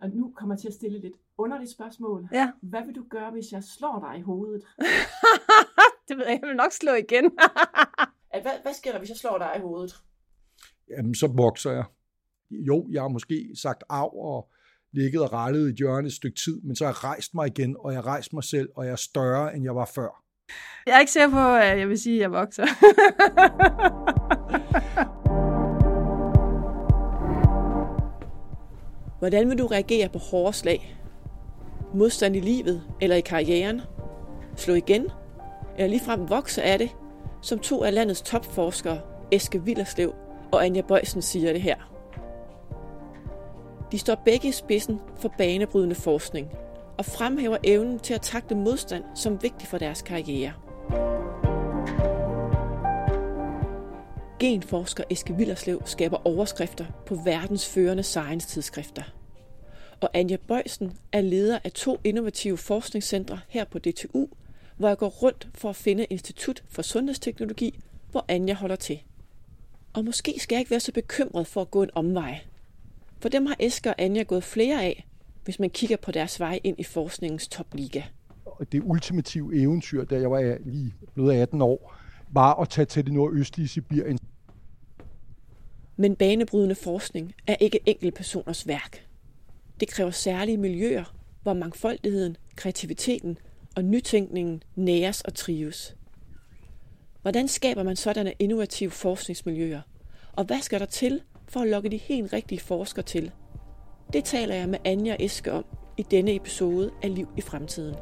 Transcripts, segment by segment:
Og nu kommer jeg til at stille et lidt underligt spørgsmål. Ja. Hvad vil du gøre, hvis jeg slår dig i hovedet? det ved jeg, jeg vil nok slå igen. hvad, hvad sker der, hvis jeg slår dig i hovedet? Jamen, så vokser jeg. Jo, jeg har måske sagt af og ligget og rettet i et hjørne et stykke tid, men så har jeg rejst mig igen, og jeg rejst mig selv, og jeg er større, end jeg var før. Jeg er ikke sikker på, at jeg vil sige, at jeg vokser. Hvordan vil du reagere på hårde slag? Modstand i livet eller i karrieren? Slå igen? Eller ligefrem vokse af det? Som to af landets topforskere, Eske Villerslev og Anja Bøjsen siger det her. De står begge i spidsen for banebrydende forskning og fremhæver evnen til at takle modstand som vigtig for deres karriere. Genforsker Eske Villerslev skaber overskrifter på verdens førende science-tidsskrifter. Og Anja Bøjsen er leder af to innovative forskningscentre her på DTU, hvor jeg går rundt for at finde Institut for Sundhedsteknologi, hvor Anja holder til. Og måske skal jeg ikke være så bekymret for at gå en omvej. For dem har Eske og Anja gået flere af, hvis man kigger på deres vej ind i forskningens topliga. Det ultimative eventyr, da jeg var lige blevet 18 år, var at tage til det nordøstlige Sibirien. Men banebrydende forskning er ikke enkeltpersoners værk. Det kræver særlige miljøer, hvor mangfoldigheden, kreativiteten og nytænkningen næres og trives. Hvordan skaber man sådanne innovative forskningsmiljøer? Og hvad skal der til for at lokke de helt rigtige forskere til? Det taler jeg med Anja Eske om i denne episode af Liv i fremtiden.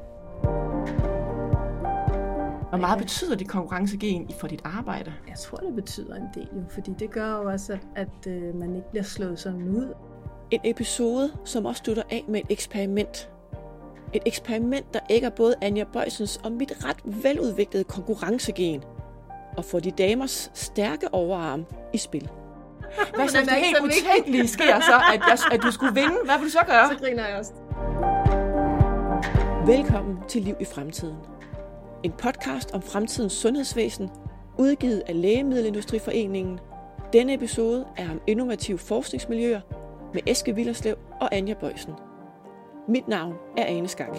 Hvor meget betyder det konkurrencegen for dit arbejde? Jeg tror, det betyder en del, jo, fordi det gør jo også, at, at øh, man ikke bliver slået sådan ud. En episode, som også slutter af med et eksperiment. Et eksperiment, der ægger både Anja Bøjsens og mit ret veludviklede konkurrencegen, og får de damers stærke overarm i spil. Hvad så, det er ikke helt utænkelige sker så, at, jeg, at du skulle vinde? Hvad vil du så gøre? Så griner jeg også. Velkommen til Liv i fremtiden. En podcast om fremtidens sundhedsvæsen, udgivet af Lægemiddelindustriforeningen. Denne episode er om innovative forskningsmiljøer med Eske Villerslev og Anja Bøjsen. Mit navn er Ane Skak.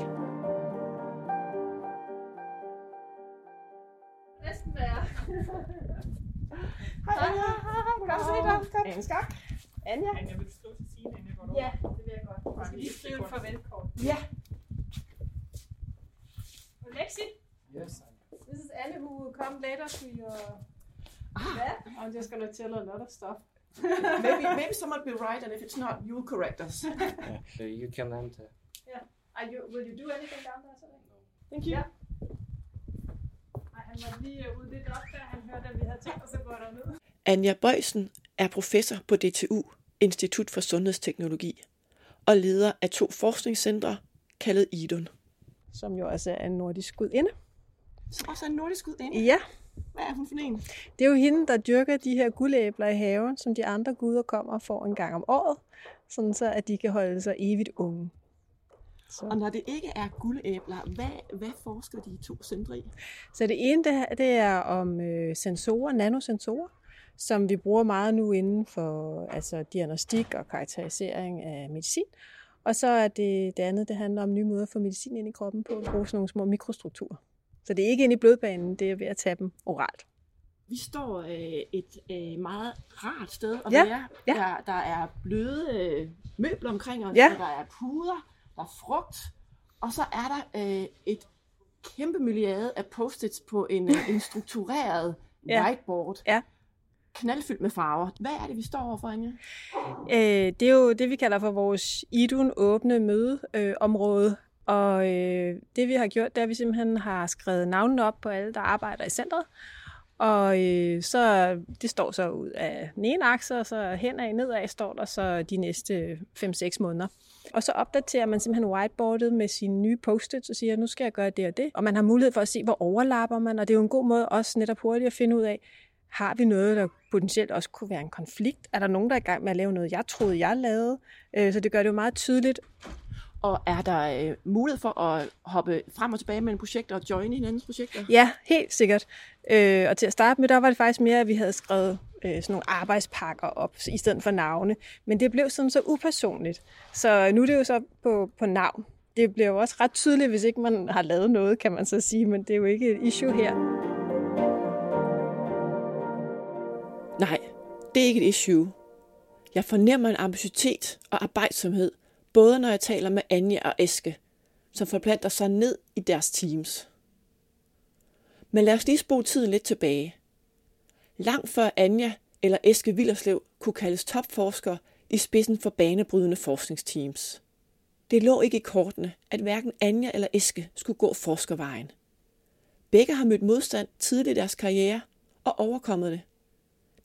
Næsten være. Hej, Anja. Kom, se dig. Kom. Ane Skak. Anja? Anja, vil du skrive til Signe, inden jeg går Ja, det vil jeg godt. Jeg skal lige skrive et farvelkort. Ja. Lexi, Yes. this is Anne who will come later to your lab. I'm just going to tell a lot of stuff. Maybe, maybe someone will write, and if it's not, you'll correct us. Uh, you can enter. Are you, will you do anything down there today? Thank you. Ja. Ej, han var lige ude lidt op, da han hørte, at vi havde tænkt os at gå derned. Anja Bøjsen er professor på DTU, Institut for Sundhedsteknologi, og leder af to forskningscentre, kaldet IDUN. Som jo også er en nordisk gudinde. Som også er en nordisk gudinde. Ja, Hvad er hun for en? det er jo hende, der dyrker de her guldæbler i haven, som de andre guder kommer og får en gang om året, sådan så at de kan holde sig evigt unge. Så. Og når det ikke er guldæbler, hvad, hvad forsker de to centre i? Så det ene, det, det er om øh, sensorer, nanosensorer, som vi bruger meget nu inden for altså, diagnostik og karakterisering af medicin. Og så er det, det andet, det handler om nye måder at få medicin ind i kroppen på, at bruge sådan nogle små mikrostrukturer. Så det er ikke inde i blodbanen, det er ved at tage dem oralt. Vi står øh, et øh, meget rart sted at Ja, være. ja. Der, der er bløde øh, møbler omkring os, Ja. og der er puder, der er frugt, og så er der øh, et kæmpe milliade af post-its på en, øh, en struktureret Ja. whiteboard. Ja. Knaldfyldt med farver. Hvad er det, vi står overfor, Anja? Øh, det er jo det, vi kalder for vores IDUN åbne mødeområde. Øh, område og øh, det vi har gjort, det er, at vi simpelthen har skrevet navnene op på alle, der arbejder i centret. Og øh, så det står så ud af den ene akse, og så henad nedad står der så de næste 5-6 måneder. Og så opdaterer man simpelthen whiteboardet med sine nye post-its og siger, nu skal jeg gøre det og det. Og man har mulighed for at se, hvor overlapper man, og det er jo en god måde også netop hurtigt at finde ud af, har vi noget, der potentielt også kunne være en konflikt? Er der nogen, der er i gang med at lave noget, jeg troede, jeg lavede? Øh, Så det gør det jo meget tydeligt. Og er der øh, mulighed for at hoppe frem og tilbage mellem projekter og joine hinandens projekter? Ja, helt sikkert. Øh, og til at starte med, der var det faktisk mere, at vi havde skrevet øh, sådan nogle arbejdspakker op, i stedet for navne. Men det blev sådan så upersonligt. Så nu er det jo så på, på navn. Det bliver jo også ret tydeligt, hvis ikke man har lavet noget, kan man så sige, men det er jo ikke et issue her. Nej, det er ikke et issue. Jeg fornemmer en ambitiøsitet og arbejdsomhed, både når jeg taler med Anja og Eske, som forplanter sig ned i deres teams. Men lad os lige spole tiden lidt tilbage. Langt før Anja eller Eske Villerslev kunne kaldes topforsker i spidsen for banebrydende forskningsteams. Det lå ikke i kortene, at hverken Anja eller Eske skulle gå forskervejen. Begge har mødt modstand tidligt i deres karriere og overkommet det.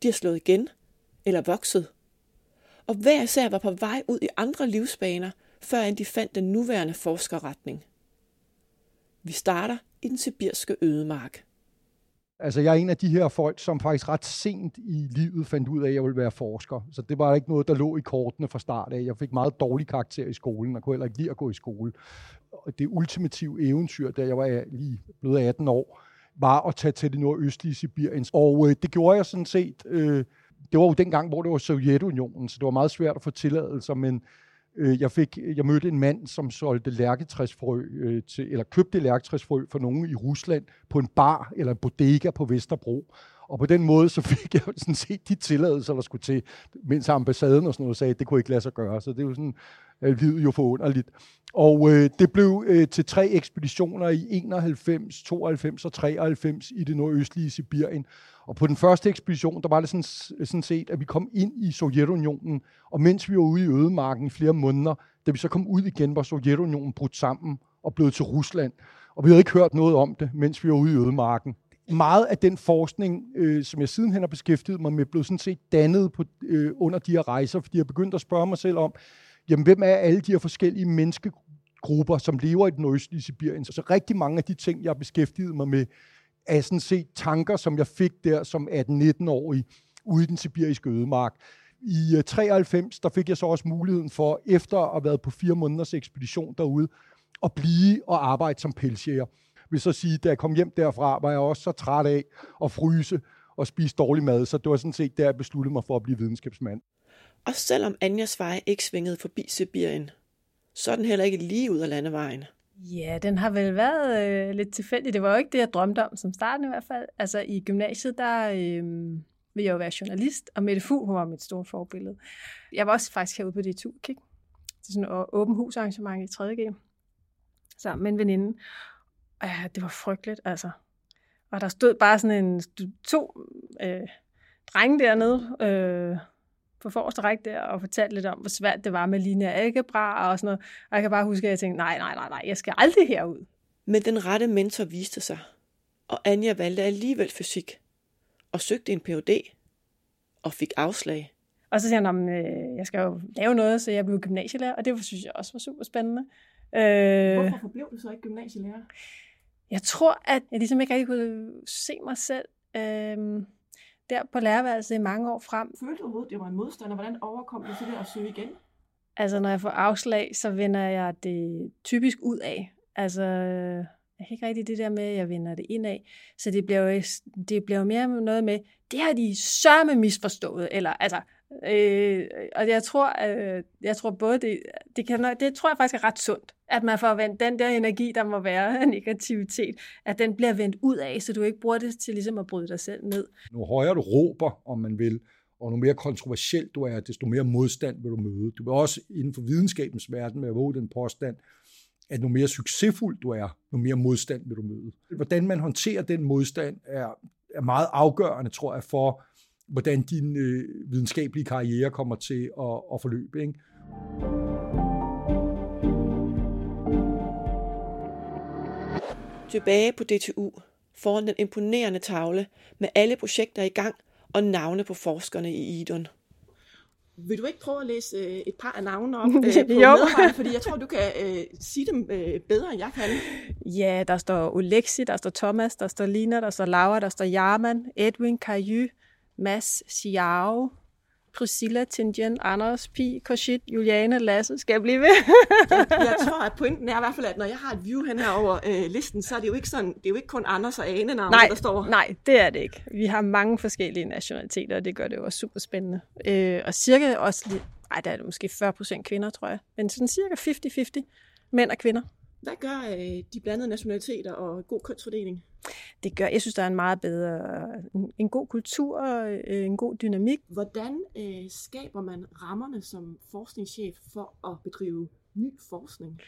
De har slået igen eller vokset. Og hver især var på vej ud i andre livsbaner, før end de fandt den nuværende forskerretning. Vi starter i den sibirske ødemark. Altså, jeg er en af de her folk, som faktisk ret sent i livet fandt ud af, at jeg ville være forsker. Så det var ikke noget, der lå i kortene fra start af. Jeg fik meget dårlig karakter i skolen, og kunne heller ikke lide at gå i skole. Og det ultimative eventyr, da jeg var lige blevet 18 år, var at tage til det nordøstlige Sibirien. Og øh, det gjorde jeg sådan set. Øh, det var jo dengang, hvor det var Sovjetunionen, så det var meget svært at få tilladelser, men øh, jeg, fik, jeg mødte en mand, som solgte lærketræsfrø øh, til, eller købte lærketræsfrø for nogen i Rusland på en bar eller en bodega på Vesterbro. Og på den måde, så fik jeg sådan set de tilladelser, der skulle til, mens ambassaden og sådan noget sagde, at det kunne ikke lade sig gøre. Så det er jo sådan, øh, livet jo forunderligt. Og øh, det blev øh, til tre ekspeditioner i 91, 92 og 93 i det nordøstlige Sibirien. Og på den første ekspedition, der var det sådan, sådan set, at vi kom ind i Sovjetunionen, og mens vi var ude i ødemarken i flere måneder, da vi så kom ud igen, var Sovjetunionen brudt sammen og blevet til Rusland. Og vi havde ikke hørt noget om det, mens vi var ude i ødemarken. Meget af den forskning, øh, som jeg sidenhen har beskæftiget mig med, blev sådan set dannet på, øh, under de her rejser, fordi jeg begyndte at spørge mig selv om, jamen hvem er alle de her forskellige menneskegrupper, som lever i den østlige Sibirien? Så rigtig mange af de ting, jeg har beskæftiget mig med, af sådan set tanker, som jeg fik der som 18-19-årig ude i den sibiriske ødemark. I øh, 93, der fik jeg så også muligheden for, efter at have været på fire måneders ekspedition derude, at blive og arbejde som pelsjæger. Vil så sige, da jeg kom hjem derfra, var jeg også så træt af at fryse og spise dårlig mad, så det var sådan set der, jeg besluttede mig for at blive videnskabsmand. Og selvom Anjas vej ikke svingede forbi Sibirien, så er den heller ikke lige ud af landevejen. Ja, den har vel været øh, lidt tilfældig. Det var jo ikke det, jeg drømte om som starten i hvert fald. Altså i gymnasiet, der øh, ville jeg jo være journalist, og Mette Fugl, hun var mit store forbillede. Jeg var også faktisk herude på det tur, Det til sådan et åben hus arrangement i 3.G, sammen med en veninde. Og ja, det var frygteligt, altså. Og der stod bare sådan en, to øh, drenge dernede, øh, på forreste række der og fortalte lidt om, hvor svært det var med lineær algebra og sådan noget. Og jeg kan bare huske, at jeg tænkte, nej, nej, nej, nej, jeg skal aldrig herud. Men den rette mentor viste sig, og Anja valgte alligevel fysik og søgte en Ph.D. og fik afslag. Og så siger han, at øh, jeg skal jo lave noget, så jeg blev gymnasielærer, og det synes jeg også var super spændende. Øh, Hvorfor blev du så ikke gymnasielærer? Jeg tror, at jeg ligesom ikke rigtig kunne se mig selv øh, der på lærerværelset i mange år frem. Følte du overhovedet, det var en modstander? Hvordan overkom du til det at søge igen? Altså, når jeg får afslag, så vender jeg det typisk ud af. Altså, jeg kan ikke rigtig det der med, at jeg vender det ind af. Så det bliver jo, det bliver jo mere noget med, det har de sørme misforstået. Eller, altså, øh, og jeg tror, øh, jeg tror både det, det, kan, det tror jeg faktisk er ret sundt, at man får vendt den der energi, der må være af negativitet, at den bliver vendt ud af, så du ikke bruger det til ligesom at bryde dig selv ned. Nu højere du råber, om man vil, og nu mere kontroversielt du er, desto mere modstand vil du møde. Du vil også inden for videnskabens verden med at våge den påstand, at nu mere succesfuld du er, nu mere modstand vil du møde. Hvordan man håndterer den modstand er, er meget afgørende, tror jeg, for hvordan din øh, videnskabelige karriere kommer til at, at forløbe. Ikke? Tilbage på DTU, foran den imponerende tavle med alle projekter i gang og navne på forskerne i Idon. Vil du ikke prøve at læse øh, et par af navnene op øh, på medarbejderne, fordi jeg tror, du kan øh, sige dem øh, bedre, end jeg kan. Ja, der står Olexi, der står Thomas, der står Lina, der står Laura, der står Jarman, Edwin, Kaju, Mads, Xiao, Priscilla, Tingen, Anders, Pi, Koshit, Juliane, Lasse. Skal jeg blive ved? jeg tror, at pointen er i hvert fald, at når jeg har et view hen over øh, listen, så er det jo ikke sådan, det er jo ikke kun Anders og Ane navne, nej, der står. Nej, det er det ikke. Vi har mange forskellige nationaliteter, og det gør det jo også super spændende. Øh, og cirka også, ej, der er det måske 40 procent kvinder, tror jeg, men sådan cirka 50-50 mænd og kvinder. Hvad gør øh, de blandede nationaliteter og god kønsfordeling? Det gør, jeg synes, der er en meget bedre, en, en god kultur, øh, en god dynamik. Hvordan øh, skaber man rammerne som forskningschef for at bedrive ny forskning?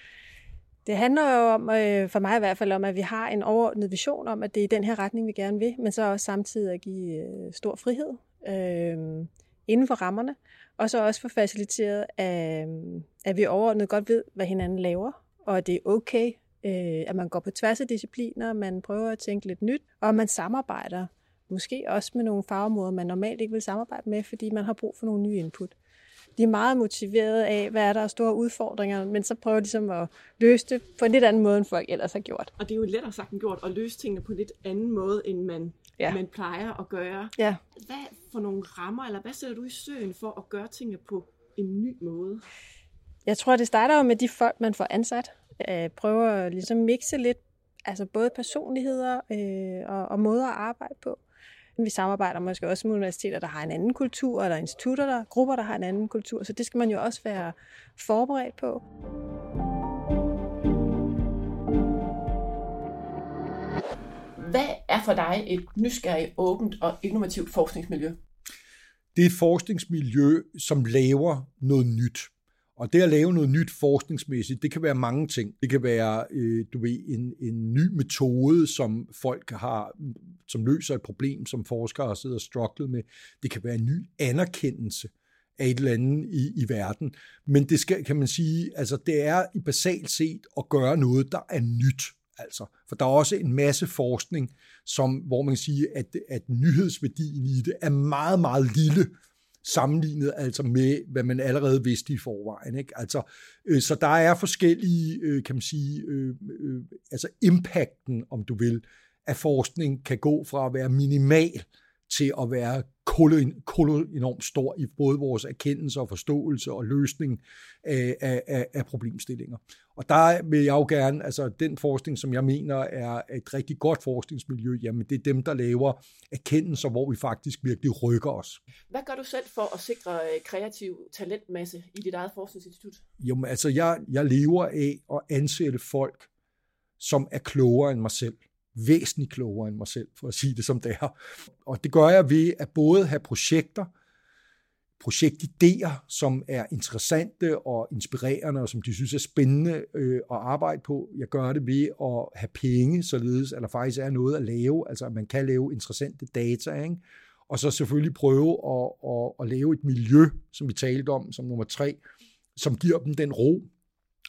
Det handler jo om, øh, for mig i hvert fald, om, at vi har en overordnet vision om, at det er den her retning, vi gerne vil, men så også samtidig at give øh, stor frihed øh, inden for rammerne, og så også få faciliteret, at, at vi overordnet godt ved, hvad hinanden laver, og at det er okay, øh, at man går på tværs af discipliner, man prøver at tænke lidt nyt, og man samarbejder måske også med nogle fagområder, man normalt ikke vil samarbejde med, fordi man har brug for nogle nye input. De er meget motiveret af, hvad er der er store udfordringer, men så prøver de ligesom at løse det på en lidt anden måde, end folk ellers har gjort. Og det er jo lettere sagt end gjort at løse tingene på en lidt anden måde, end man, ja. man plejer at gøre. Ja. Hvad for nogle rammer, eller hvad sætter du i søen for at gøre tingene på en ny måde? Jeg tror, det starter jo med de folk, man får ansat. Jeg prøver at ligesom mixe lidt, altså både personligheder øh, og, og måder at arbejde på. Vi samarbejder måske også med universiteter, der har en anden kultur, eller institutter, der, grupper, der har en anden kultur, så det skal man jo også være forberedt på. Hvad er for dig et nysgerrigt, åbent og innovativt forskningsmiljø? Det er et forskningsmiljø, som laver noget nyt. Og det at lave noget nyt forskningsmæssigt, det kan være mange ting. Det kan være, øh, du ved, en, en ny metode, som folk har, som løser et problem, som forskere har siddet og strugglet med. Det kan være en ny anerkendelse af et eller andet i, i verden. Men det skal, kan man sige, altså det er i basalt set at gøre noget, der er nyt. Altså, for der er også en masse forskning, som, hvor man kan sige, at, at nyhedsværdien i det er meget, meget lille sammenlignet altså med, hvad man allerede vidste i forvejen. Ikke? Altså, øh, så der er forskellige, øh, kan man sige, øh, øh, altså impacten, om du vil, af forskning kan gå fra at være minimal til at være kolo, enormt stor i både vores erkendelse og forståelse og løsning af, af, af problemstillinger. Og der vil jeg jo gerne, altså den forskning, som jeg mener er et rigtig godt forskningsmiljø, jamen det er dem, der laver erkendelser, hvor vi faktisk virkelig rykker os. Hvad gør du selv for at sikre øh, kreativ talentmasse i dit eget forskningsinstitut? Jamen altså, jeg, jeg lever af at ansætte folk, som er klogere end mig selv væsentligt klogere end mig selv, for at sige det som det er. Og det gør jeg ved at både have projekter, projektidéer, som er interessante og inspirerende, og som de synes er spændende øh, at arbejde på. Jeg gør det ved at have penge, således at der faktisk er noget at lave, altså at man kan lave interessante data, ikke? og så selvfølgelig prøve at, at, at lave et miljø, som vi talte om som nummer tre, som giver dem den ro,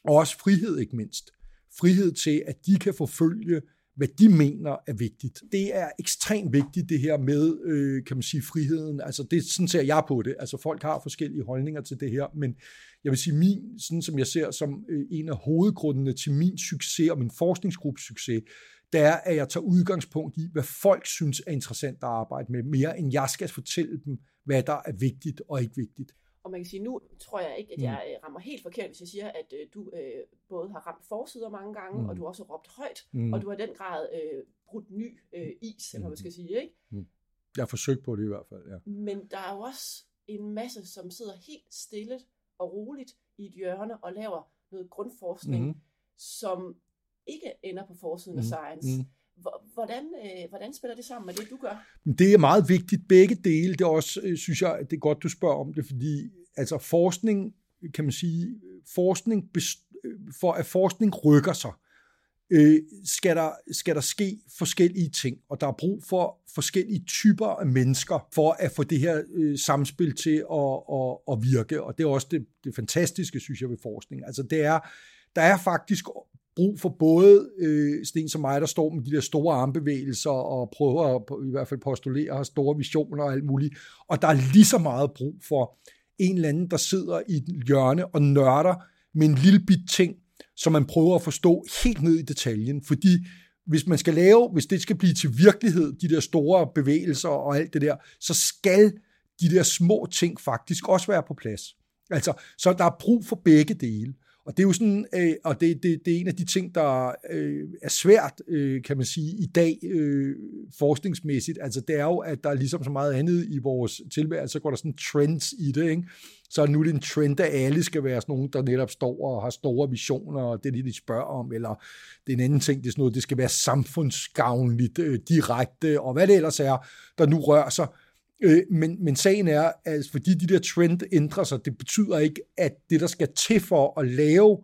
og også frihed ikke mindst. Frihed til, at de kan forfølge hvad de mener er vigtigt. Det er ekstremt vigtigt, det her med, øh, kan man sige, friheden. Altså, det sådan ser jeg på det. Altså, folk har forskellige holdninger til det her, men jeg vil sige, min, sådan som jeg ser som øh, en af hovedgrundene til min succes og min forskningsgruppes succes, det er, at jeg tager udgangspunkt i, hvad folk synes er interessant at arbejde med, mere end jeg skal fortælle dem, hvad der er vigtigt og ikke vigtigt. Og man kan sige, nu tror jeg ikke, at jeg mm. Rammer helt forkert, hvis jeg siger, at øh, du øh, både har ramt forsider mange gange, mm. og du har også råbt højt, mm. og du har den grad øh, brudt ny øh, is, eller hvad man mm. skal sige, ikke? Mm. Jeg har forsøgt på det i hvert fald, ja. Men der er jo også en masse, som sidder helt stille og roligt i et hjørne og laver noget grundforskning, mm. som ikke ender på forsiden mm. af Science. Mm. Hvordan, øh, hvordan spiller det sammen med det, du gør? Det er meget vigtigt. Begge dele, det er også, øh, synes jeg, det er godt, du spørger om det, fordi altså forskning, kan man sige, forskning, øh, for at forskning rykker sig, øh, skal, der, skal der ske forskellige ting, og der er brug for forskellige typer af mennesker for at få det her øh, samspil til at, at, at virke, og det er også det, det fantastiske, synes jeg, ved forskning. Altså det er, der er faktisk brug for både øh, Sten som mig, der står med de der store armbevægelser og prøver at i hvert fald postulere og store visioner og alt muligt. Og der er lige så meget brug for en eller anden, der sidder i et hjørne og nørder med en lille bit ting, som man prøver at forstå helt ned i detaljen. Fordi hvis man skal lave, hvis det skal blive til virkelighed, de der store bevægelser og alt det der, så skal de der små ting faktisk også være på plads. Altså, så der er brug for begge dele. Og det er jo sådan, øh, og det, det, det er en af de ting, der øh, er svært, øh, kan man sige, i dag øh, forskningsmæssigt. Altså det er jo, at der er ligesom så meget andet i vores tilværelse, så går der sådan trends i det, ikke? Så nu er det en trend, at alle skal være sådan nogen, der netop står og har store visioner, og det er det, de spørger om, eller det er en anden ting, det er sådan noget, det skal være samfundsgavnligt, øh, direkte, og hvad det ellers er, der nu rører sig. Øh, men, men sagen er, at fordi de der trend ændrer sig, det betyder ikke, at det, der skal til for at lave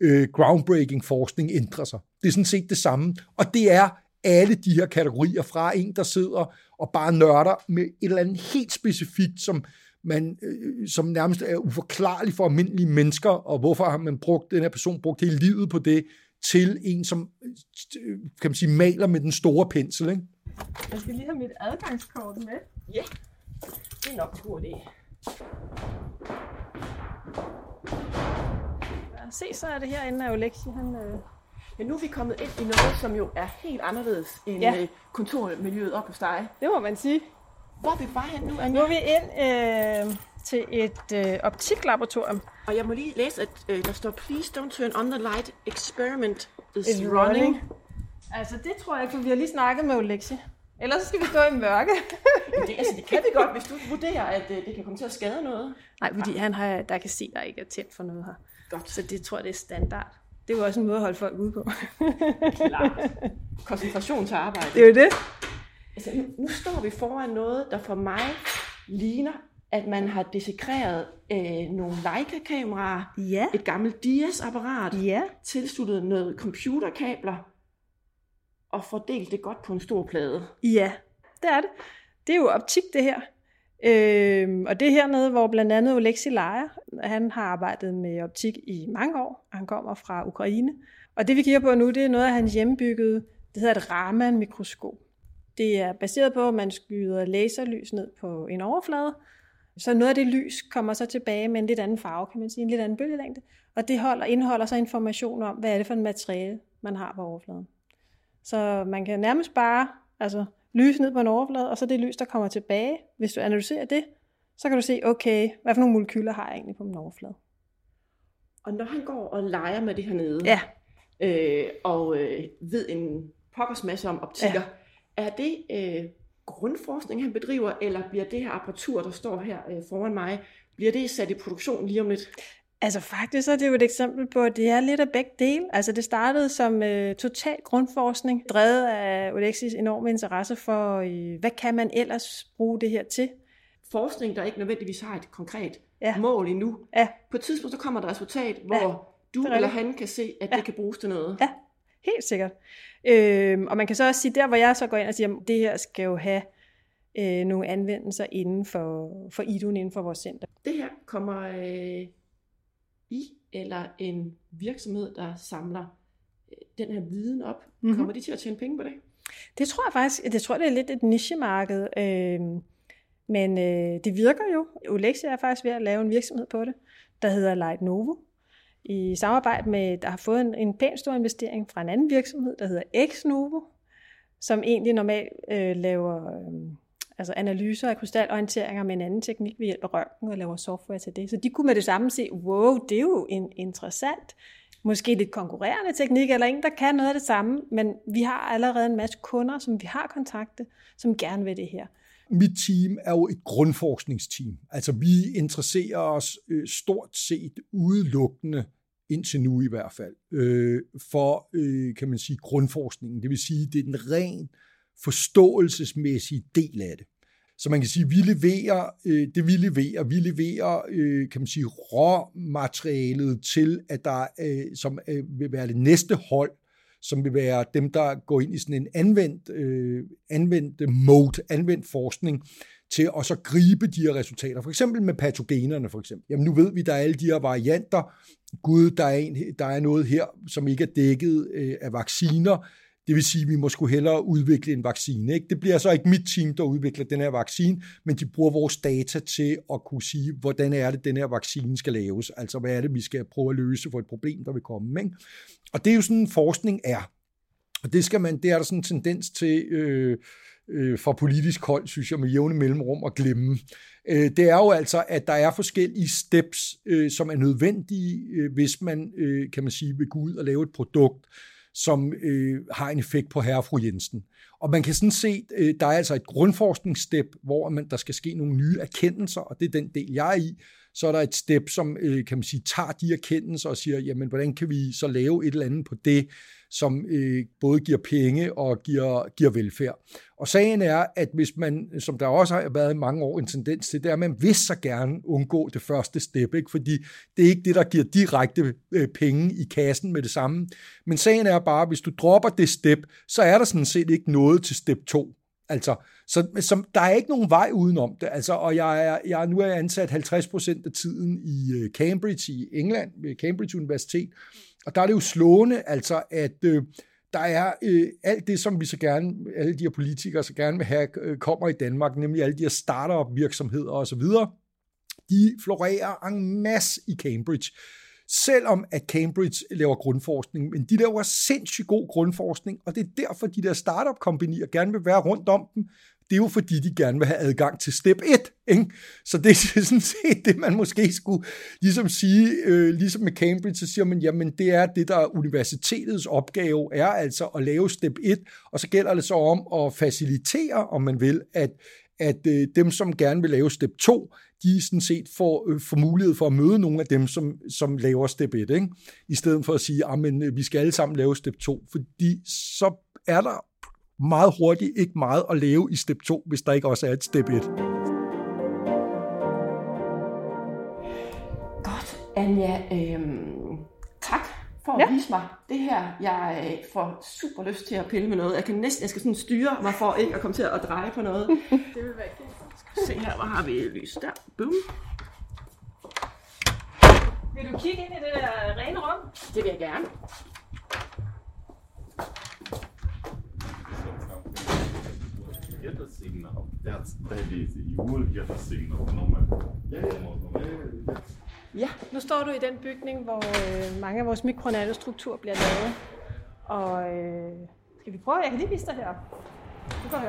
øh, groundbreaking forskning, ændrer sig. Det er sådan set det samme. Og det er alle de her kategorier fra en, der sidder og bare nørder med et eller andet helt specifikt, som, man, øh, som nærmest er uforklarligt for almindelige mennesker, og hvorfor har man brugt, den her person brugt hele livet på det, til en, som øh, kan man sige, maler med den store pensel. Ikke? Jeg skal lige have mit adgangskort med. Ja, det er nok idé. Ja, se, så er det herinde af Olexi. Han, øh... Men nu er vi kommet ind i noget, som jo er helt anderledes end Ja. ja. kontormiljøet op hos dig. Det må man sige. Hvor er vi bare hen nu, Nu Anja? er vi ind øh, til et øh, optiklaboratorium. Og jeg må lige læse, at øh, der står, please don't turn on the light, experiment is, Is running. running. Altså, det tror jeg ikke, for vi har lige snakket med Olexi. Ellers så skal vi stå i mørke. Det, altså, det kan vi godt, hvis du vurderer, at øh, det kan komme til at skade noget. Nej, fordi han har, der kan se, der ikke er tændt for noget her. Godt. Så det tror jeg, det er standard. Det er jo også en måde at holde folk ude på. Klart. Koncentration til arbejde. det er jo det. Altså, nu, nu står vi foran noget, der for mig ligner, at man har desekreret øh, nogle Leica-kameraer, Ja. et gammelt Dias-apparat, Ja. tilsluttet noget computerkabler, og fordelt det godt på en stor plade. Ja, det er det. Det er jo optik, det her. Øhm, og det er hernede, hvor blandt andet Oleksi leger. Han har arbejdet med optik i mange år. Han kommer fra Ukraine. Og det vi kigger på nu, det er noget af hans hjemmebyggede, det hedder et Raman-mikroskop. Det er baseret på, at man skyder laserlys ned på en overflade. Så noget af det lys kommer så tilbage med en lidt anden farve, kan man sige, en lidt anden bølgelængde. Og det holder, indeholder så information om, hvad er det for en materiale, man har på overfladen. Så man kan nærmest bare altså, lyse ned på en overflade, og så det lys, der kommer tilbage. Hvis du analyserer det, så kan du se, okay, hvad for nogle molekyler har jeg egentlig på min overflade. Og når han går og leger med det hernede, Ja, øh, og øh, ved en pokkers masse om optikker, ja. er det øh, grundforskning, han bedriver, eller bliver det her apparatur, der står her øh, foran mig, bliver det sat i produktion lige om lidt? Altså faktisk er det jo et eksempel på, at det er lidt af begge dele. Altså det startede som øh, total grundforskning, drevet af Olexis enorme interesse for, øh, hvad kan man ellers bruge det her til? Forskning, der ikke nødvendigvis har et konkret Ja. mål endnu. Ja, På et tidspunkt, så kommer der et resultat, hvor Ja, du er eller han kan se, at Ja. det kan bruges til noget. Ja, helt sikkert. Øhm, og man kan så også sige, der hvor jeg så går ind og siger, at det her skal jo have øh, nogle anvendelser inden for, for IDUN, inden for vores center. Det her kommer øh, I eller en virksomhed, der samler øh, den her viden op. Mhm. Mm-hmm. Kommer de til at tjene penge på det? Det tror jeg faktisk, det tror jeg, det er lidt et nichemarked, øh, men øh, det virker jo. Olexia er faktisk ved at lave en virksomhed på det, der hedder Light Novo, i samarbejde med, der har fået en, en pæn stor investering fra en anden virksomhed, der hedder Ex Novo, som egentlig normalt øh, laver øh, altså analyser af krystalorienteringer med en anden teknik ved hjælp af røntgen og laver software til det. Så de kunne med det samme se, wow, det er jo en interessant, måske lidt konkurrerende teknik, eller en, der kan noget af det samme, men vi har allerede en masse kunder, som vi har kontaktet, som gerne vil det her. Mit team er jo et grundforskningsteam. Altså vi interesserer os øh, stort set udelukkende, indtil nu i hvert fald, øh, for, øh, kan man sige, grundforskningen. Det vil sige, det er den ren forståelsesmæssige del af det. Så man kan sige, vi leverer, øh, det vi leverer, vi leverer, øh, kan man sige, råmaterialet til, at der, øh, som øh, vil være det næste hold, som vil være dem, der går ind i sådan en anvendt, øh, anvendt mode, anvendt forskning, til at så gribe de her resultater. For eksempel med patogenerne, for eksempel. Jamen nu ved vi, der er alle de her varianter. Gud, der er, en, der er noget her, som ikke er dækket øh, af vacciner. Det vil sige, at vi må skulle hellere udvikle en vaccine. Ikke? Det bliver så ikke mit team, der udvikler den her vaccine, men de bruger vores data til at kunne sige, hvordan er det, den her vaccine skal laves. Altså, hvad er det, vi skal prøve at løse for et problem, der vil komme. Ikke? Og det er jo sådan, forskning er. Og det, skal man, det er der sådan en tendens til, øh, øh, fra politisk hold, synes jeg, med jævne mellemrum at glemme. Øh, det er jo altså, at der er forskellige steps, øh, som er nødvendige, øh, hvis man, øh, kan man sige, vil gå ud og lave et produkt, som øh, har en effekt på herre og fru Jensen. Og man kan sådan se, øh, der er altså et grundforskningsstep, hvor man, der skal ske nogle nye erkendelser, og det er den del, jeg er i. Så er der et step, som øh, kan man sige, tager de erkendelser og siger, jamen, hvordan kan vi så lave et eller andet på det, som øh, både giver penge og giver, giver velfærd. Og sagen er, at hvis man, som der også har været i mange år en tendens til, det er, at man vil så gerne undgå det første step, ikke? fordi det er ikke det, der giver direkte øh, penge i kassen med det samme. Men sagen er bare, at hvis du dropper det step, så er der sådan set ikke noget til step 2. Altså, så, så der er ikke nogen vej udenom det. Altså, og jeg er, jeg, nu er jeg ansat 50% af tiden i øh, Cambridge i England, ved Cambridge Universitet, og der er det jo slående, altså, at øh, der er øh, alt det, som vi så gerne, alle de her politikere så gerne vil have, øh, kommer i Danmark, nemlig alle de her startup virksomheder osv., de florerer en masse i Cambridge. Selvom at Cambridge laver grundforskning, men de laver sindssygt god grundforskning, og det er derfor, de der startup-kompanier gerne vil være rundt om dem, det er jo fordi, de gerne vil have adgang til step 1. Ikke? Så det er sådan set det, man måske skulle ligesom sige, øh, ligesom med Cambridge, så siger man, jamen det er det, der er universitetets opgave, er altså at lave step 1, og så gælder det så om at facilitere, om man vil, at, at øh, dem, som gerne vil lave step 2, de sådan set får, øh, får mulighed for at møde nogle af dem, som, som laver step 1, ikke? i stedet for at sige, at øh, vi skal alle sammen lave step 2, fordi så er der meget hurtigt ikke meget at lave i step 2, hvis der ikke også er et step 1. Godt, Anja. Øhm, tak for at ja. vise mig det her. Jeg øh, får super lyst til at pille med noget. Jeg kan næsten, jeg skal sådan styre mig for ikke at komme til at dreje på noget. det vil være fint. Se her, hvor har vi lys der. Boom. Vil du kigge ind i det der rene rum? Det vil jeg gerne. Ja, nu står du i den bygning, hvor øh, mange af vores mikronanostrukturer bliver lavet. Og øh, skal vi prøve? Jeg kan lige vise dig her.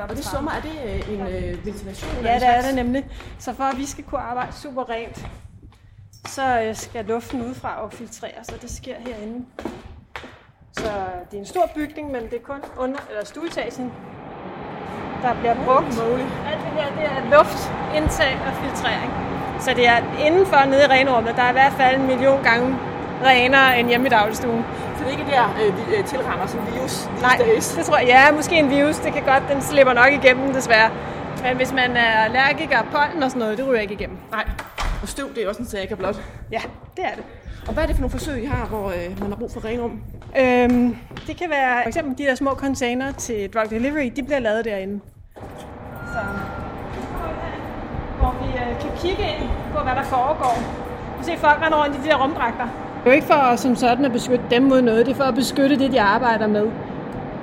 Og det sommer, er det øh, en øh, ventilation? Ja, det er det nemlig. Så for at vi skal kunne arbejde super rent, så øh, skal luften udefra og filtreres, og det sker herinde. Så det er en stor bygning, men det er kun under, eller stueetagen, der bliver brugt. Alt det her, det er luftindtag og filtrering. Så det er indenfor nede i renrummet, der er i hvert fald en million gange renere end hjemme i dagligstuen. Så det er ikke der, øh, vi øh, tilrammer som virus? Nej, det tror jeg. Ja, måske en virus. Det kan godt, den slipper nok igennem desværre. Men hvis man er allergiker pollen og sådan noget, det ryger ikke igennem. Nej. Og støv, det er også en sag, blot. Ja, det er det. Og hvad er det for nogle forsøg, I har, hvor øh, man har brug for renrum? Øhm, det kan være, for eksempel de der små container til drug delivery, de bliver lavet derinde. Så, hvor vi øh, kan kigge ind på, hvad der foregår. Vi ser folk rende rundt i de der rumdragter. Det er jo ikke for som sådan at beskytte dem mod noget, det er for at beskytte det, de arbejder med.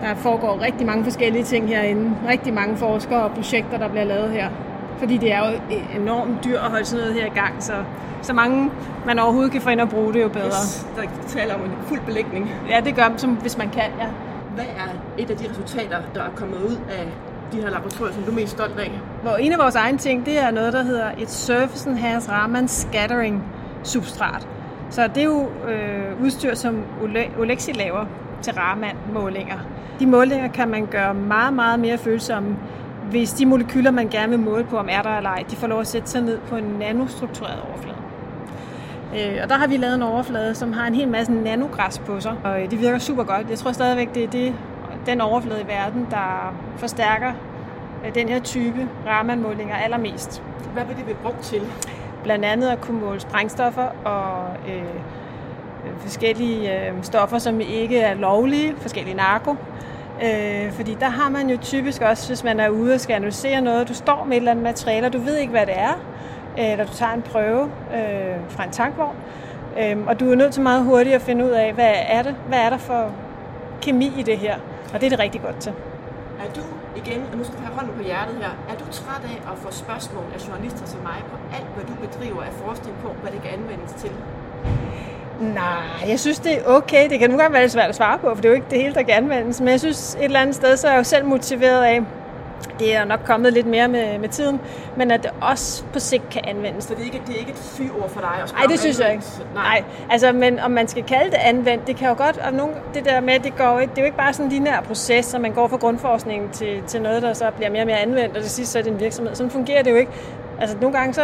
Der foregår rigtig mange forskellige ting herinde. Rigtig mange forskere og projekter, der bliver lavet her. Fordi det er jo enormt dyrt at holde sådan noget her i gang, så så mange man overhovedet kan få ind og bruge det, jo bedre. Yes, der taler om en fuld belægning. Ja, det gør som hvis man kan, ja. Hvad er et af de resultater, der er kommet ud af de her laboratorier, som du er mest stolt af? Hvor en af vores egne ting, det er noget, der hedder et Surface Enhanced Raman Scattering substrat. Så det er jo øh, udstyr, som Olexi laver til Raman-målinger. De målinger kan man gøre meget, meget mere følsomme, hvis de molekyler, man gerne vil måle på, om er der eller ej, de får lov at sætte sig ned på en nanostruktureret overflade. Øh, og der har vi lavet en overflade, som har en hel masse nanogræs på sig, og øh, det virker super godt. Jeg tror stadigvæk, det er det, den overflade i verden, der forstærker øh, den her type Raman-målinger allermest. Hvad vil det blive brugt til? Blandt andet at kunne måle sprængstoffer og øh, øh, forskellige øh, stoffer, som ikke er lovlige, forskellige narko. Øh, fordi der har man jo typisk også, hvis man er ude og skal analysere noget, du står med et eller andet materiale, og du ved ikke, hvad det er, øh, eller du tager en prøve øh, fra en tankvogn, øh, og du er nødt til meget hurtigt at finde ud af, hvad er det, hvad er der for kemi i det her, og det er det rigtig godt til. Er du, igen, og nu skal jeg have hånden på hjertet her, er du træt af at få spørgsmål af journalister som mig på alt, hvad du bedriver af forskning på, hvad det kan anvendes til? Nej, jeg synes, det er okay. Det kan nu godt være lidt svært at svare på, for det er jo ikke det hele, der kan anvendes. Men jeg synes et eller andet sted, så er jeg jo selv motiveret af det er nok kommet lidt mere med, med tiden, men at det også på sigt kan anvendes. Så det er ikke, det er ikke et fyord for dig? Nej, det synes jeg ikke. Nej. altså, men om man skal kalde det anvendt, det kan jo godt, og nogle, det der med, det, går, det er jo ikke bare sådan en lineær proces, så man går fra grundforskning til, til noget, der så bliver mere og mere anvendt, og det sidste så er det en virksomhed. Sådan fungerer det jo ikke. Altså, nogle gange så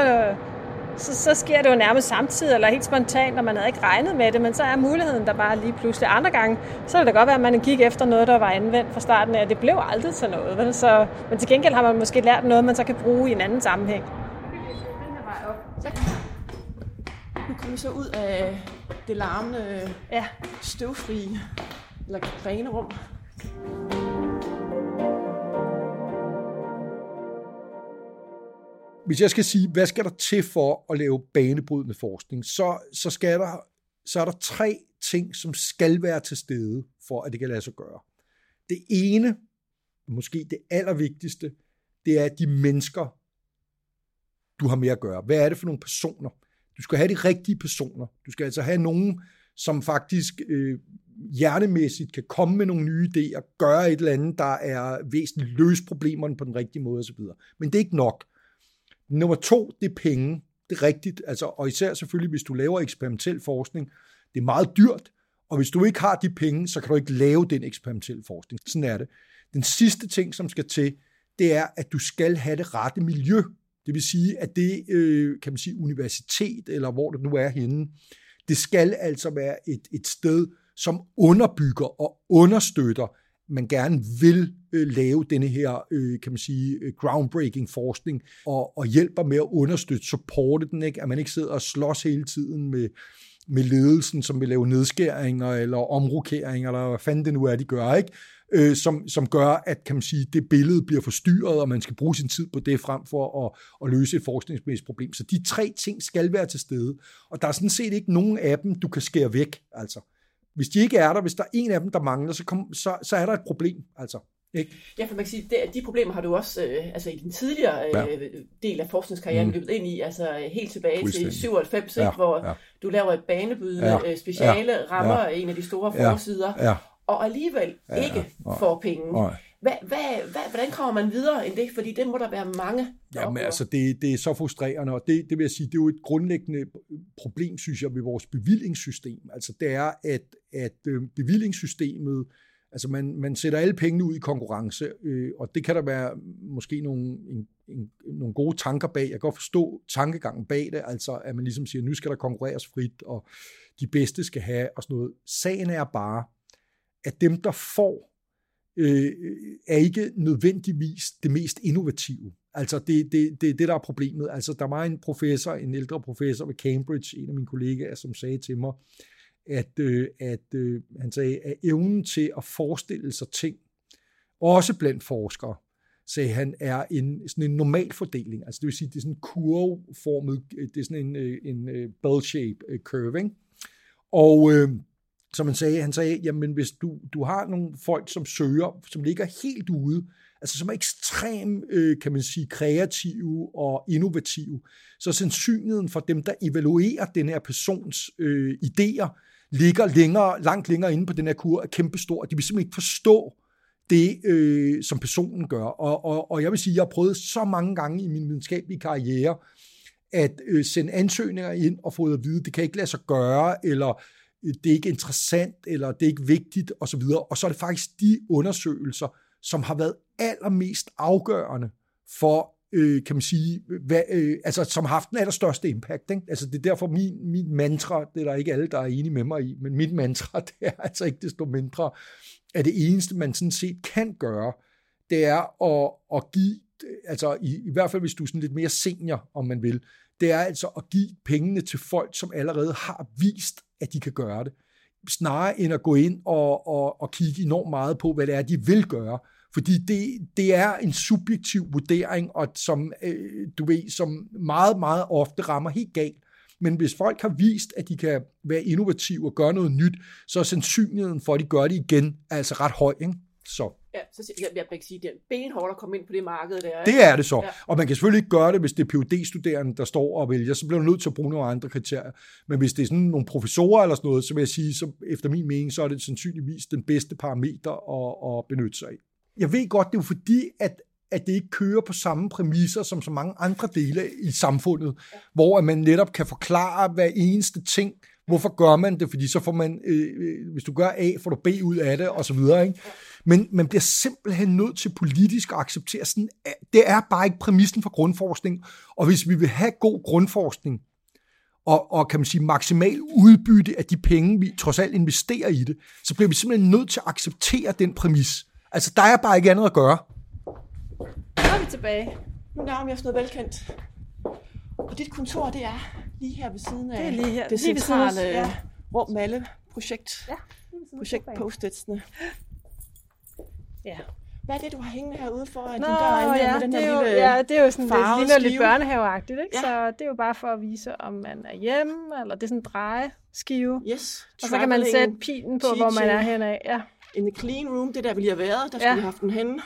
så, så sker det jo nærmest samtidig, eller helt spontant, når man havde ikke regnet med det, men så er muligheden der bare lige pludselig. Andre gange, så er det godt være, at man gik efter noget, der var anvendt fra starten af, det blev aldrig til noget. Vel? Så, men til gengæld har man måske lært noget, man så kan bruge i en anden sammenhæng. Nu kommer vi så ud af det larmende, ja. støvfri, eller rene rum. Hvis jeg skal sige, hvad skal der til for at lave banebrydende forskning, så, så, skal der, så er der tre ting, som skal være til stede, for at det kan lade sig gøre. Det ene, måske det allervigtigste, det er de mennesker, du har med at gøre. Hvad er det for nogle personer? Du skal have de rigtige personer. Du skal altså have nogen, som faktisk øh, hjernemæssigt kan komme med nogle nye idéer, gøre et eller andet, der er væsentligt løse problemerne på den rigtige måde osv. Men det er ikke nok. Nummer to, det er penge. Det er rigtigt, altså, og især selvfølgelig, hvis du laver eksperimentel forskning. Det er meget dyrt, og hvis du ikke har de penge, så kan du ikke lave den eksperimentel forskning. Sådan er det. Den sidste ting, som skal til, det er, at du skal have det rette miljø. Det vil sige, at det, øh, kan man sige, universitet, eller hvor det nu er henne, det skal altså være et, et sted, som underbygger og understøtter man gerne vil øh, lave denne her, øh, kan man sige, øh, groundbreaking forskning, og, og hjælper med at understøtte, supporte den, ikke? at man ikke sidder og slås hele tiden med, med ledelsen, som vil lave nedskæringer eller omrokeringer, eller hvad fanden det nu er, de gør, ikke? Øh, som, som gør, at kan man sige, det billede bliver forstyrret, og man skal bruge sin tid på det frem for at, at løse et forskningsmæssigt problem. Så de tre ting skal være til stede, og der er sådan set ikke nogen af dem, du kan skære væk. Altså. Hvis de ikke er der, hvis der er en af dem, der mangler, så, kom, så, så er der et problem. Altså. Ikke? Ja, for man kan sige, at de problemer har du også øh, altså i den tidligere øh, ja. del af forskningskarrieren mm. løbet ind i, altså helt tilbage til 97, ja. hvor ja. du laver et banebydende ja. Øh, speciale, ja. rammer ja. en af de store forsider, ja. Ja. og alligevel ja. ikke ja. får penge. Nej. Hvad, hvad, hvad, hvordan kommer man videre end det? Fordi det må der være mange. Jamen altså, det, det er så frustrerende, og det, det vil jeg sige, det er jo et grundlæggende problem, synes jeg, ved vores bevillingssystem. Altså det er, at, at øh, bevillingssystemet, altså man, man sætter alle pengene ud i konkurrence, øh, og det kan der være måske nogle, en, en, nogle gode tanker bag. Jeg kan godt forstå tankegangen bag det, altså at man ligesom siger, nu skal der konkurreres frit, og de bedste skal have, og sådan noget. Sagen er bare, at dem, der får øh, er ikke nødvendigvis det mest innovative. Altså det, det, det, det, der er problemet. Altså der var en professor, en ældre professor ved Cambridge, en af mine kollegaer, som sagde til mig, at, øh, at øh, han sagde, at evnen til at forestille sig ting, også blandt forskere, sagde han, er en, sådan en normal fordeling. Altså det vil sige, det er sådan en kurveformet, øh, det er sådan en, øh, en, øh, en bell-shape curve, ikke? Og øh, som han sagde, han sagde, jamen hvis du, du har nogle folk, som søger, som ligger helt ude, altså som er ekstremt, øh, kan man sige, kreative og innovative, så sandsynligheden for dem, der evaluerer den her persons øh, idéer, ligger længere, langt længere inde på den her kur, er kæmpestor. De vil simpelthen ikke forstå det, øh, som personen gør. Og, og, og jeg vil sige, jeg har prøvet så mange gange i min videnskabelige karriere, at øh, sende ansøgninger ind og få at vide, det kan ikke lade sig gøre, eller det er ikke interessant, eller det er ikke vigtigt, osv. Og så er det faktisk de undersøgelser, som har været allermest afgørende for, øh, kan man sige, hvad, øh, altså som har haft den allerstørste impact. Ikke? Altså det er derfor min, min mantra, det er der ikke alle, der er enige med mig i, men mit mantra, det er altså ikke desto mindre, at det eneste, man sådan set kan gøre, det er at, at give, altså i, i hvert fald hvis du er sådan lidt mere senior, om man vil, det er altså at give pengene til folk, som allerede har vist, at de kan gøre det, snarere end at gå ind og, og, og kigge enormt meget på, hvad det er, de vil gøre. Fordi det, det er en subjektiv vurdering, og som, øh, du ved, som meget, meget ofte rammer helt galt. Men hvis folk har vist, at de kan være innovative og gøre noget nyt, så er sandsynligheden for, at de gør det igen, altså ret høj. Ikke? Så. Ja, så jeg, jeg kan sige, det er benhårdt at komme ind på det marked der. Ikke? Det er det så. Ja. Og man kan selvfølgelig ikke gøre det, hvis det er phd studerende der står og vælger. Så bliver du nødt til at bruge nogle andre kriterier. Men hvis det er sådan nogle professorer eller sådan noget, så vil jeg sige, så efter min mening, så er det sandsynligvis den bedste parameter at, at benytte sig af. Jeg ved godt, det er jo fordi, at at det ikke kører på samme præmisser som så mange andre dele i samfundet, hvor at man netop kan forklare hver eneste ting, hvorfor gør man det, fordi så får man, øh, øh hvis du gør A, får du B ud af det, og så videre, ikke? Men man bliver simpelthen nødt til politisk at acceptere sådan, det er bare ikke præmissen for grundforskning, og hvis vi vil have god grundforskning, og, og kan man sige maksimal udbytte af de penge, vi trods alt investerer i det, så bliver vi simpelthen nødt til at acceptere den præmis. Altså, der er bare ikke andet at gøre. Så er vi tilbage. Nu os noget velkendt. Og dit kontor, det er lige her ved siden af Det er lige her. det centrale ja. rum med alle projekt, Ja, projekt postitsene. Ja. Hvad er det, du har hængende herude foran Nå, din dør, ja, med den det her er jo, lille ja, det er jo sådan lidt, farvede ligner lidt børnehaveagtigt, ikke? Ja. Så det er jo bare for at vise, om man er hjemme, eller det er sådan en drejeskive. Yes, Og så kan man sætte pilen på, hvor man er teaching. henad. Ja. In the clean room, det er der, vi lige har været, der skulle Ja. vi have haft den henne.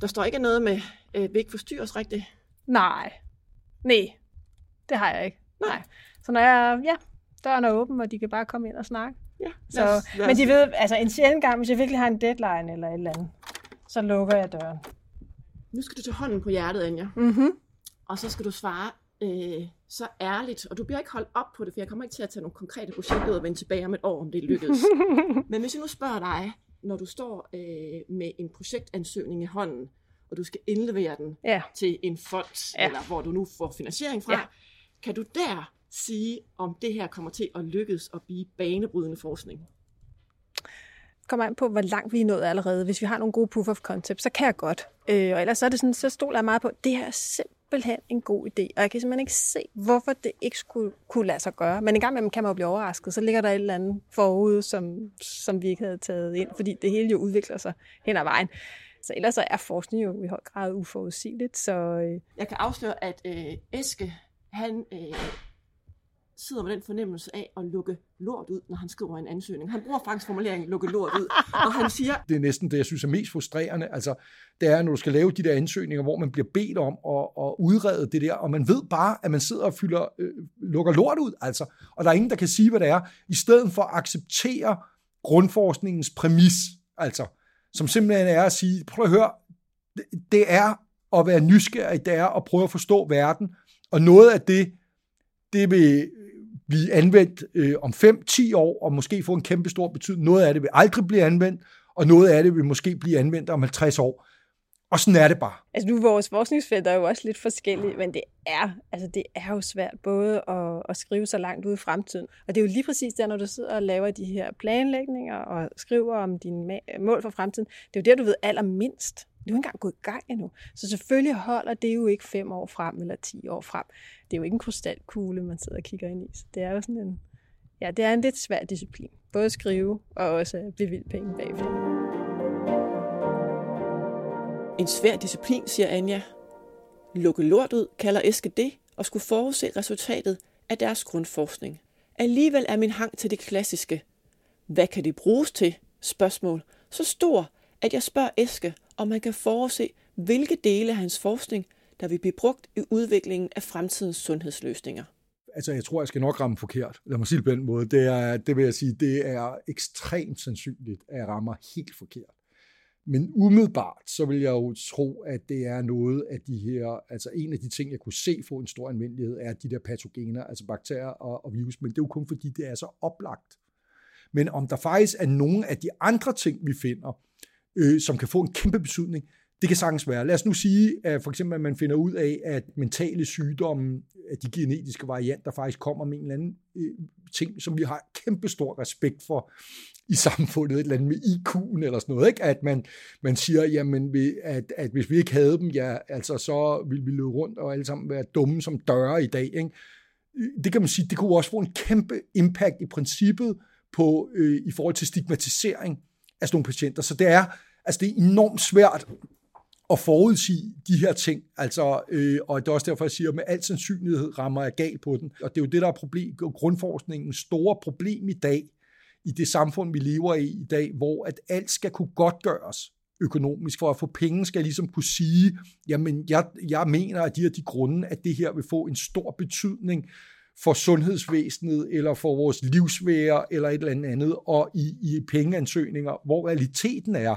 Der står ikke noget med, øh, vi ikke forstyrres rigtigt. Nej. Nej, det har jeg ikke. Nej. Nej. Så når jeg, ja, døren er åben, og de kan bare komme ind og snakke. Ja, Så, lad os- lad men os- de ved, altså en sjældent gang, hvis jeg virkelig har en deadline eller et eller andet, så lukker jeg døren. Nu skal du tage hånden på hjertet, Anja. Mm-hmm. Og så skal du svare øh, så ærligt, og du bliver ikke holdt op på det, for jeg kommer ikke til at tage nogle konkrete projekter ud og vende tilbage om et år, om det lykkedes. Men hvis jeg nu spørger dig, når du står øh, med en projektansøgning i hånden, og du skal indlevere den Ja. til en fond, ja. eller hvor du nu får finansiering fra, Ja. Kan du der sige, om det her kommer til at lykkes at blive banebrydende forskning? kommer an på, hvor langt vi er nået allerede. Hvis vi har nogle gode proof of concept, så kan jeg godt. Øh, og ellers så, er det sådan, så stoler jeg meget på, det her er simpelthen en god idé. Og jeg kan simpelthen ikke se, hvorfor det ikke skulle kunne lade sig gøre. Men en gang imellem kan man jo blive overrasket. Så ligger der et eller andet forude, som, som vi ikke havde taget ind, fordi det hele jo udvikler sig hen ad vejen. Så ellers så er forskning jo i høj grad uforudsigeligt. Så øh, Jeg kan afsløre, at øh, Eske, han øh, sidder med den fornemmelse af at lukke lort ud, når han skriver en ansøgning. Han bruger faktisk formuleringen lukke lort ud, og han siger, det er næsten det, jeg synes er mest frustrerende. Altså, det er, når du skal lave de der ansøgninger, hvor man bliver bedt om at, at udrede det der, og man ved bare, at man sidder og fylder, øh, lukker lort ud, altså. Og der er ingen, der kan sige, hvad det er, i stedet for at acceptere grundforskningens præmis, altså, som simpelthen er at sige, prøv at høre, det, er at være nysgerrig, det er at prøve at forstå verden, og noget af det, det vil blive anvendt øh, om 5-10 år, og måske få en kæmpe stor betydning. Noget af det vil aldrig blive anvendt, og noget af det vil måske blive anvendt om 50 år. Og sådan er det bare. Altså nu, vores forskningsfelt er jo også lidt forskellige, men det er, altså det er jo svært både at, at skrive så langt ud i fremtiden. Og det er jo lige præcis der, når du sidder og laver de her planlægninger og skriver om dine mål for fremtiden. Det er jo der, du ved allermindst. Det er jo ikke engang gået i gang endnu. Så selvfølgelig holder det jo ikke fem år frem eller ti år frem. Det er jo ikke en krystalkugle, man sidder og kigger ind i. Så det er jo sådan en, ja, det er en lidt svær disciplin. Både at skrive og også at bevilge penge bagved. en svær disciplin, siger Anja. Lukke lort ud, kalder Eske det, og skulle forudse resultatet af deres grundforskning. Alligevel er min hang til det klassiske. Hvad kan det bruges til? Spørgsmål. Så stor, at jeg spørger Eske, og man kan forudse, hvilke dele af hans forskning, der vil blive brugt i udviklingen af fremtidens sundhedsløsninger. Altså, jeg tror, jeg skal nok ramme forkert. Lad mig sige det på den måde. Det, er, det vil jeg sige, det er ekstremt sandsynligt, at jeg rammer helt forkert. Men umiddelbart, så vil jeg jo tro, at det er noget af de her, altså en af de ting, jeg kunne se få en stor anvendelighed, er de der patogener, altså bakterier og, og virus, men det er jo kun fordi, det er så oplagt. Men om der faktisk er nogle af de andre ting, vi finder, øh, som kan få en kæmpe betydning, det kan sagtens være. Lad os nu sige, at for eksempel at man finder ud af, at mentale sygdomme, at de genetiske varianter faktisk kommer med en eller anden øh, ting, som vi har kæmpe stor respekt for i samfundet, et eller andet med IQ'en eller sådan noget, ikke? at man, man siger, jamen, vi- at, at hvis vi ikke havde dem, ja, altså så ville vi løbe rundt og alle sammen være dumme som døre i dag. Ikke? Øh, det kan man sige, det kunne også få en kæmpe impact i princippet på, øh, i forhold til stigmatisering af sådan nogle patienter. Så det er, altså det er enormt svært at forudsige de her ting. Altså, øh, og det er også derfor, jeg siger, at med al sandsynlighed rammer jeg galt på den. Og det er jo det, der er problem, grundforskningens store problem i dag, i det samfund, vi lever i i dag, hvor at alt skal kunne godtgøres økonomisk. For at få penge skal jeg ligesom kunne sige, jamen jeg, jeg mener at de her de grunde, at det her vil få en stor betydning for sundhedsvæsenet, eller for vores livsvære, eller et eller andet og i, i pengeansøgninger, hvor realiteten er,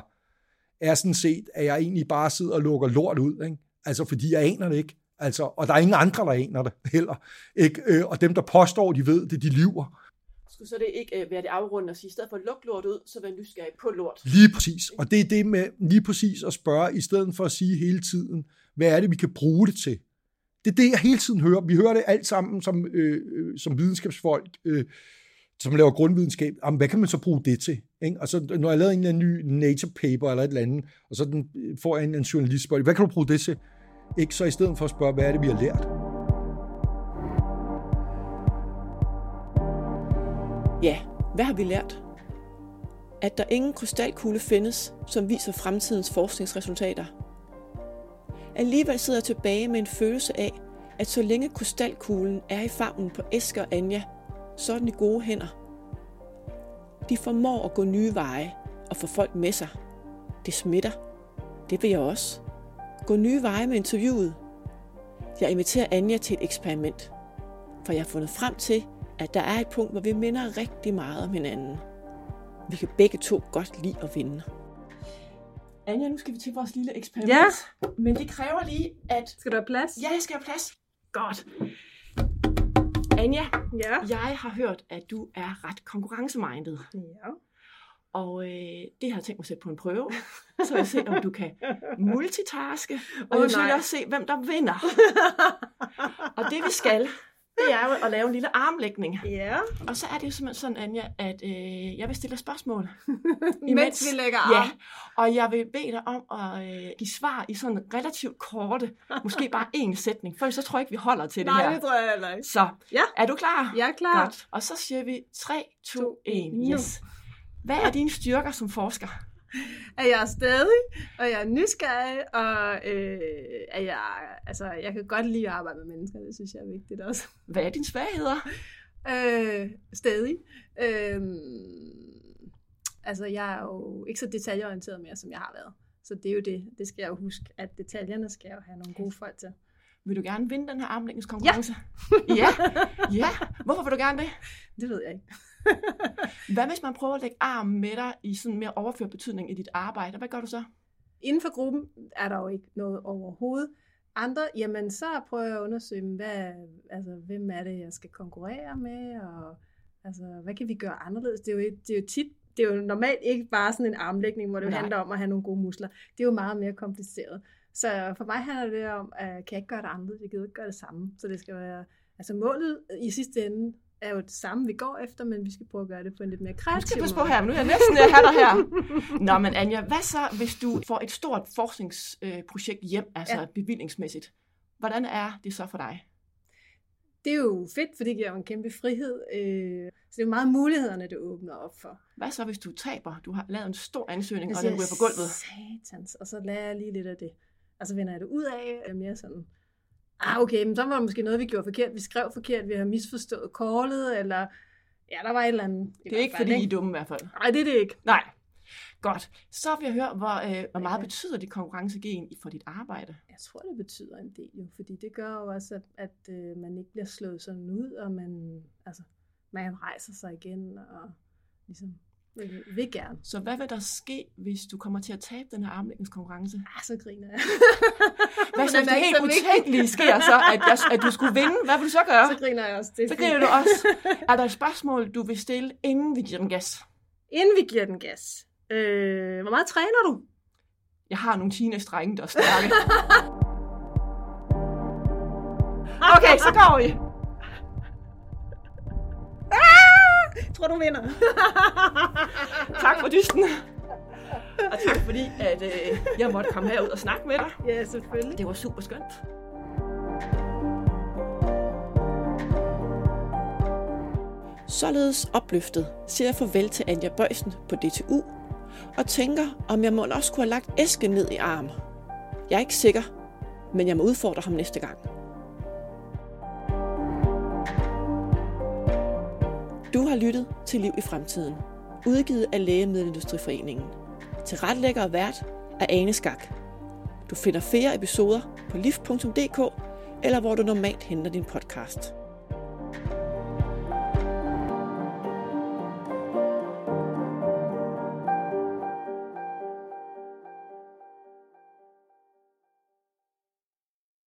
er sådan set, at jeg egentlig bare sidder og lukker lort ud. Ikke? Altså, fordi jeg aner det ikke. Altså, og der er ingen andre, der aner det heller. Ikke? Øh, og dem, der påstår, de ved det, de lyver. Skulle så det ikke øh, være det afrundende at sige, i stedet for at lukke lort ud, så vær nysgerrig på lort? Lige præcis. Og det er det med lige præcis at spørge, i stedet for at sige hele tiden, hvad er det, vi kan bruge det til? Det er det, jeg hele tiden hører. Vi hører det alt sammen som, øh, øh, som videnskabsfolk, øh, som laver grundvidenskab. Jamen, hvad kan man så bruge det til? Ikke? Og så, når jeg laver en eller anden ny nature paper eller et eller andet, og så den, øh, får jeg en, en journalist spørger, hvad kan du bruge det til? Ikke så i stedet for at spørge, hvad er det, vi har lært? Ja, hvad har vi lært? At der ingen krystalkugle findes, som viser fremtidens forskningsresultater. Alligevel sidder jeg tilbage med en følelse af, at så længe krystalkuglen er i favnen på Eske og Anja, så er den i gode hænder. De formår at gå nye veje og få folk med sig. Det smitter. Det vil jeg også. Gå nye veje med interviewet. Jeg inviterer Anja til et eksperiment. For jeg har fundet frem til, at der er et punkt, hvor vi minder rigtig meget om hinanden. Vi kan begge to godt lide at vinde. Anja, nu skal vi til vores lille eksperiment. Ja. Men det kræver lige, at... Skal du have plads? Ja, jeg skal have plads. Godt. Anja, Ja. jeg har hørt, at du er ret konkurrencemindet. Ja. Og øh, det har jeg tænkt mig at sætte på en prøve. Så jeg se, om du kan multitaske. Og Åh, jeg vil også se, hvem der vinder. Og det vi skal, det er jo at lave en lille armlægning. Ja. Og så er det jo simpelthen sådan, Anja, at øh, jeg vil stille spørgsmål. Mens vi lægger Ja, arm. og jeg vil bede dig om at øh, give svar i sådan relativt korte, måske bare én sætning, for så tror jeg ikke, vi holder til det Nej, her. det tror jeg heller ikke. Så, Ja. er du klar? Jeg er klar. Godt. Og så siger vi 3, 2, To, 1, nu. yes. Hvad er dine styrker som forsker? At jeg er stadig, og jeg er nysgerrig, og øh, at jeg, altså, jeg kan godt lide at arbejde med mennesker. Det synes jeg er vigtigt også. Hvad er dine svagheder? Øh, stadig. Øh, altså, jeg er jo ikke så detaljeorienteret mere, som jeg har været. Så det er jo det. Det skal jeg jo huske, at detaljerne skal jeg jo have nogle gode folk til. Vil du gerne vinde den her armlægningskonkurrence? Ja. ja. Ja. Hvorfor vil du gerne det? Det ved jeg ikke. Hvad hvis man prøver at lægge armen med dig i sådan mere overført betydning i dit arbejde? Hvad gør du så? Inden for gruppen er der jo ikke noget overhovedet. Andre, jamen så prøver jeg at undersøge, hvad, altså, hvem er det, jeg skal konkurrere med, og altså, hvad kan vi gøre anderledes? Det er jo, det er jo tit, det er jo normalt ikke bare sådan en armlægning, hvor det Nej. handler om at have nogle gode muskler. Det er jo meget mere kompliceret. Så for mig handler det om, at kan jeg ikke gøre det anderledes? Jeg kan ikke gøre det samme. Så det skal være, altså målet i sidste ende er jo det samme, vi går efter, men vi skal prøve at gøre det på en lidt mere Nu kreativ skal jeg passe på måde. her, men nu er jeg næsten at have dig her. Nå, men Anja, hvad så, hvis du får et stort forskningsprojekt hjem, altså ja. Bevillingsmæssigt? Hvordan er det så for dig? det er jo fedt, for det giver jo en kæmpe frihed. Øh, så det er jo meget mulighederne, det åbner op for. Hvad så, hvis du taber? Du har lavet en stor ansøgning, Jeg og den siger, ryger på gulvet. Satans, og så lærer jeg lige lidt af det. Og så vender jeg det ud af, er mere sådan, ah okay, men så var det måske noget, vi gjorde forkert. Vi skrev forkert, vi har misforstået callet, eller ja, der var et eller andet. Det er ikke, fordi I er dumme i hvert fald. Nej, det er det ikke. Nej. Godt. Så vil jeg høre, hvor, øh, hvor meget Ja. betyder det konkurrencegen for dit arbejde? Jeg tror, det betyder en del jo, fordi det gør jo også, at, at øh, man ikke bliver slået sådan ud, og man, altså, man rejser sig igen, og ligesom vil, vil gerne. Så hvad vil der ske, hvis du kommer til at tabe den her armlægningskonkurrence? Ah, så griner jeg. Hvad så, hvis er det helt utænkelige sker så, at, jeg, at du skulle vinde? Hvad vil du så gøre? Så griner jeg også. Det Så griner du også. Er der et spørgsmål, du vil stille, inden vi giver den gas? Inden vi giver den gas. Øh, hvor meget træner du? Jeg har nogle teenage-drenge, der er stærke. Okay, så går vi. Tror, du vinder. Tak for dysten. Og tak fordi, at øh, jeg måtte komme herud og snakke med dig. ja, selvfølgelig. Det var super skønt. Således opløftet siger jeg farvel til Anja Bøjsen på DTU, og tænker, om jeg må også kunne have lagt æske ned i arm. Jeg er ikke sikker, men jeg må udfordre ham næste gang. Du har lyttet til Liv i Fremtiden, udgivet af Lægemiddelindustriforeningen. Til retlægger og vært er Ane Skak. Du finder flere episoder på liv.dk eller hvor du normalt henter din podcast.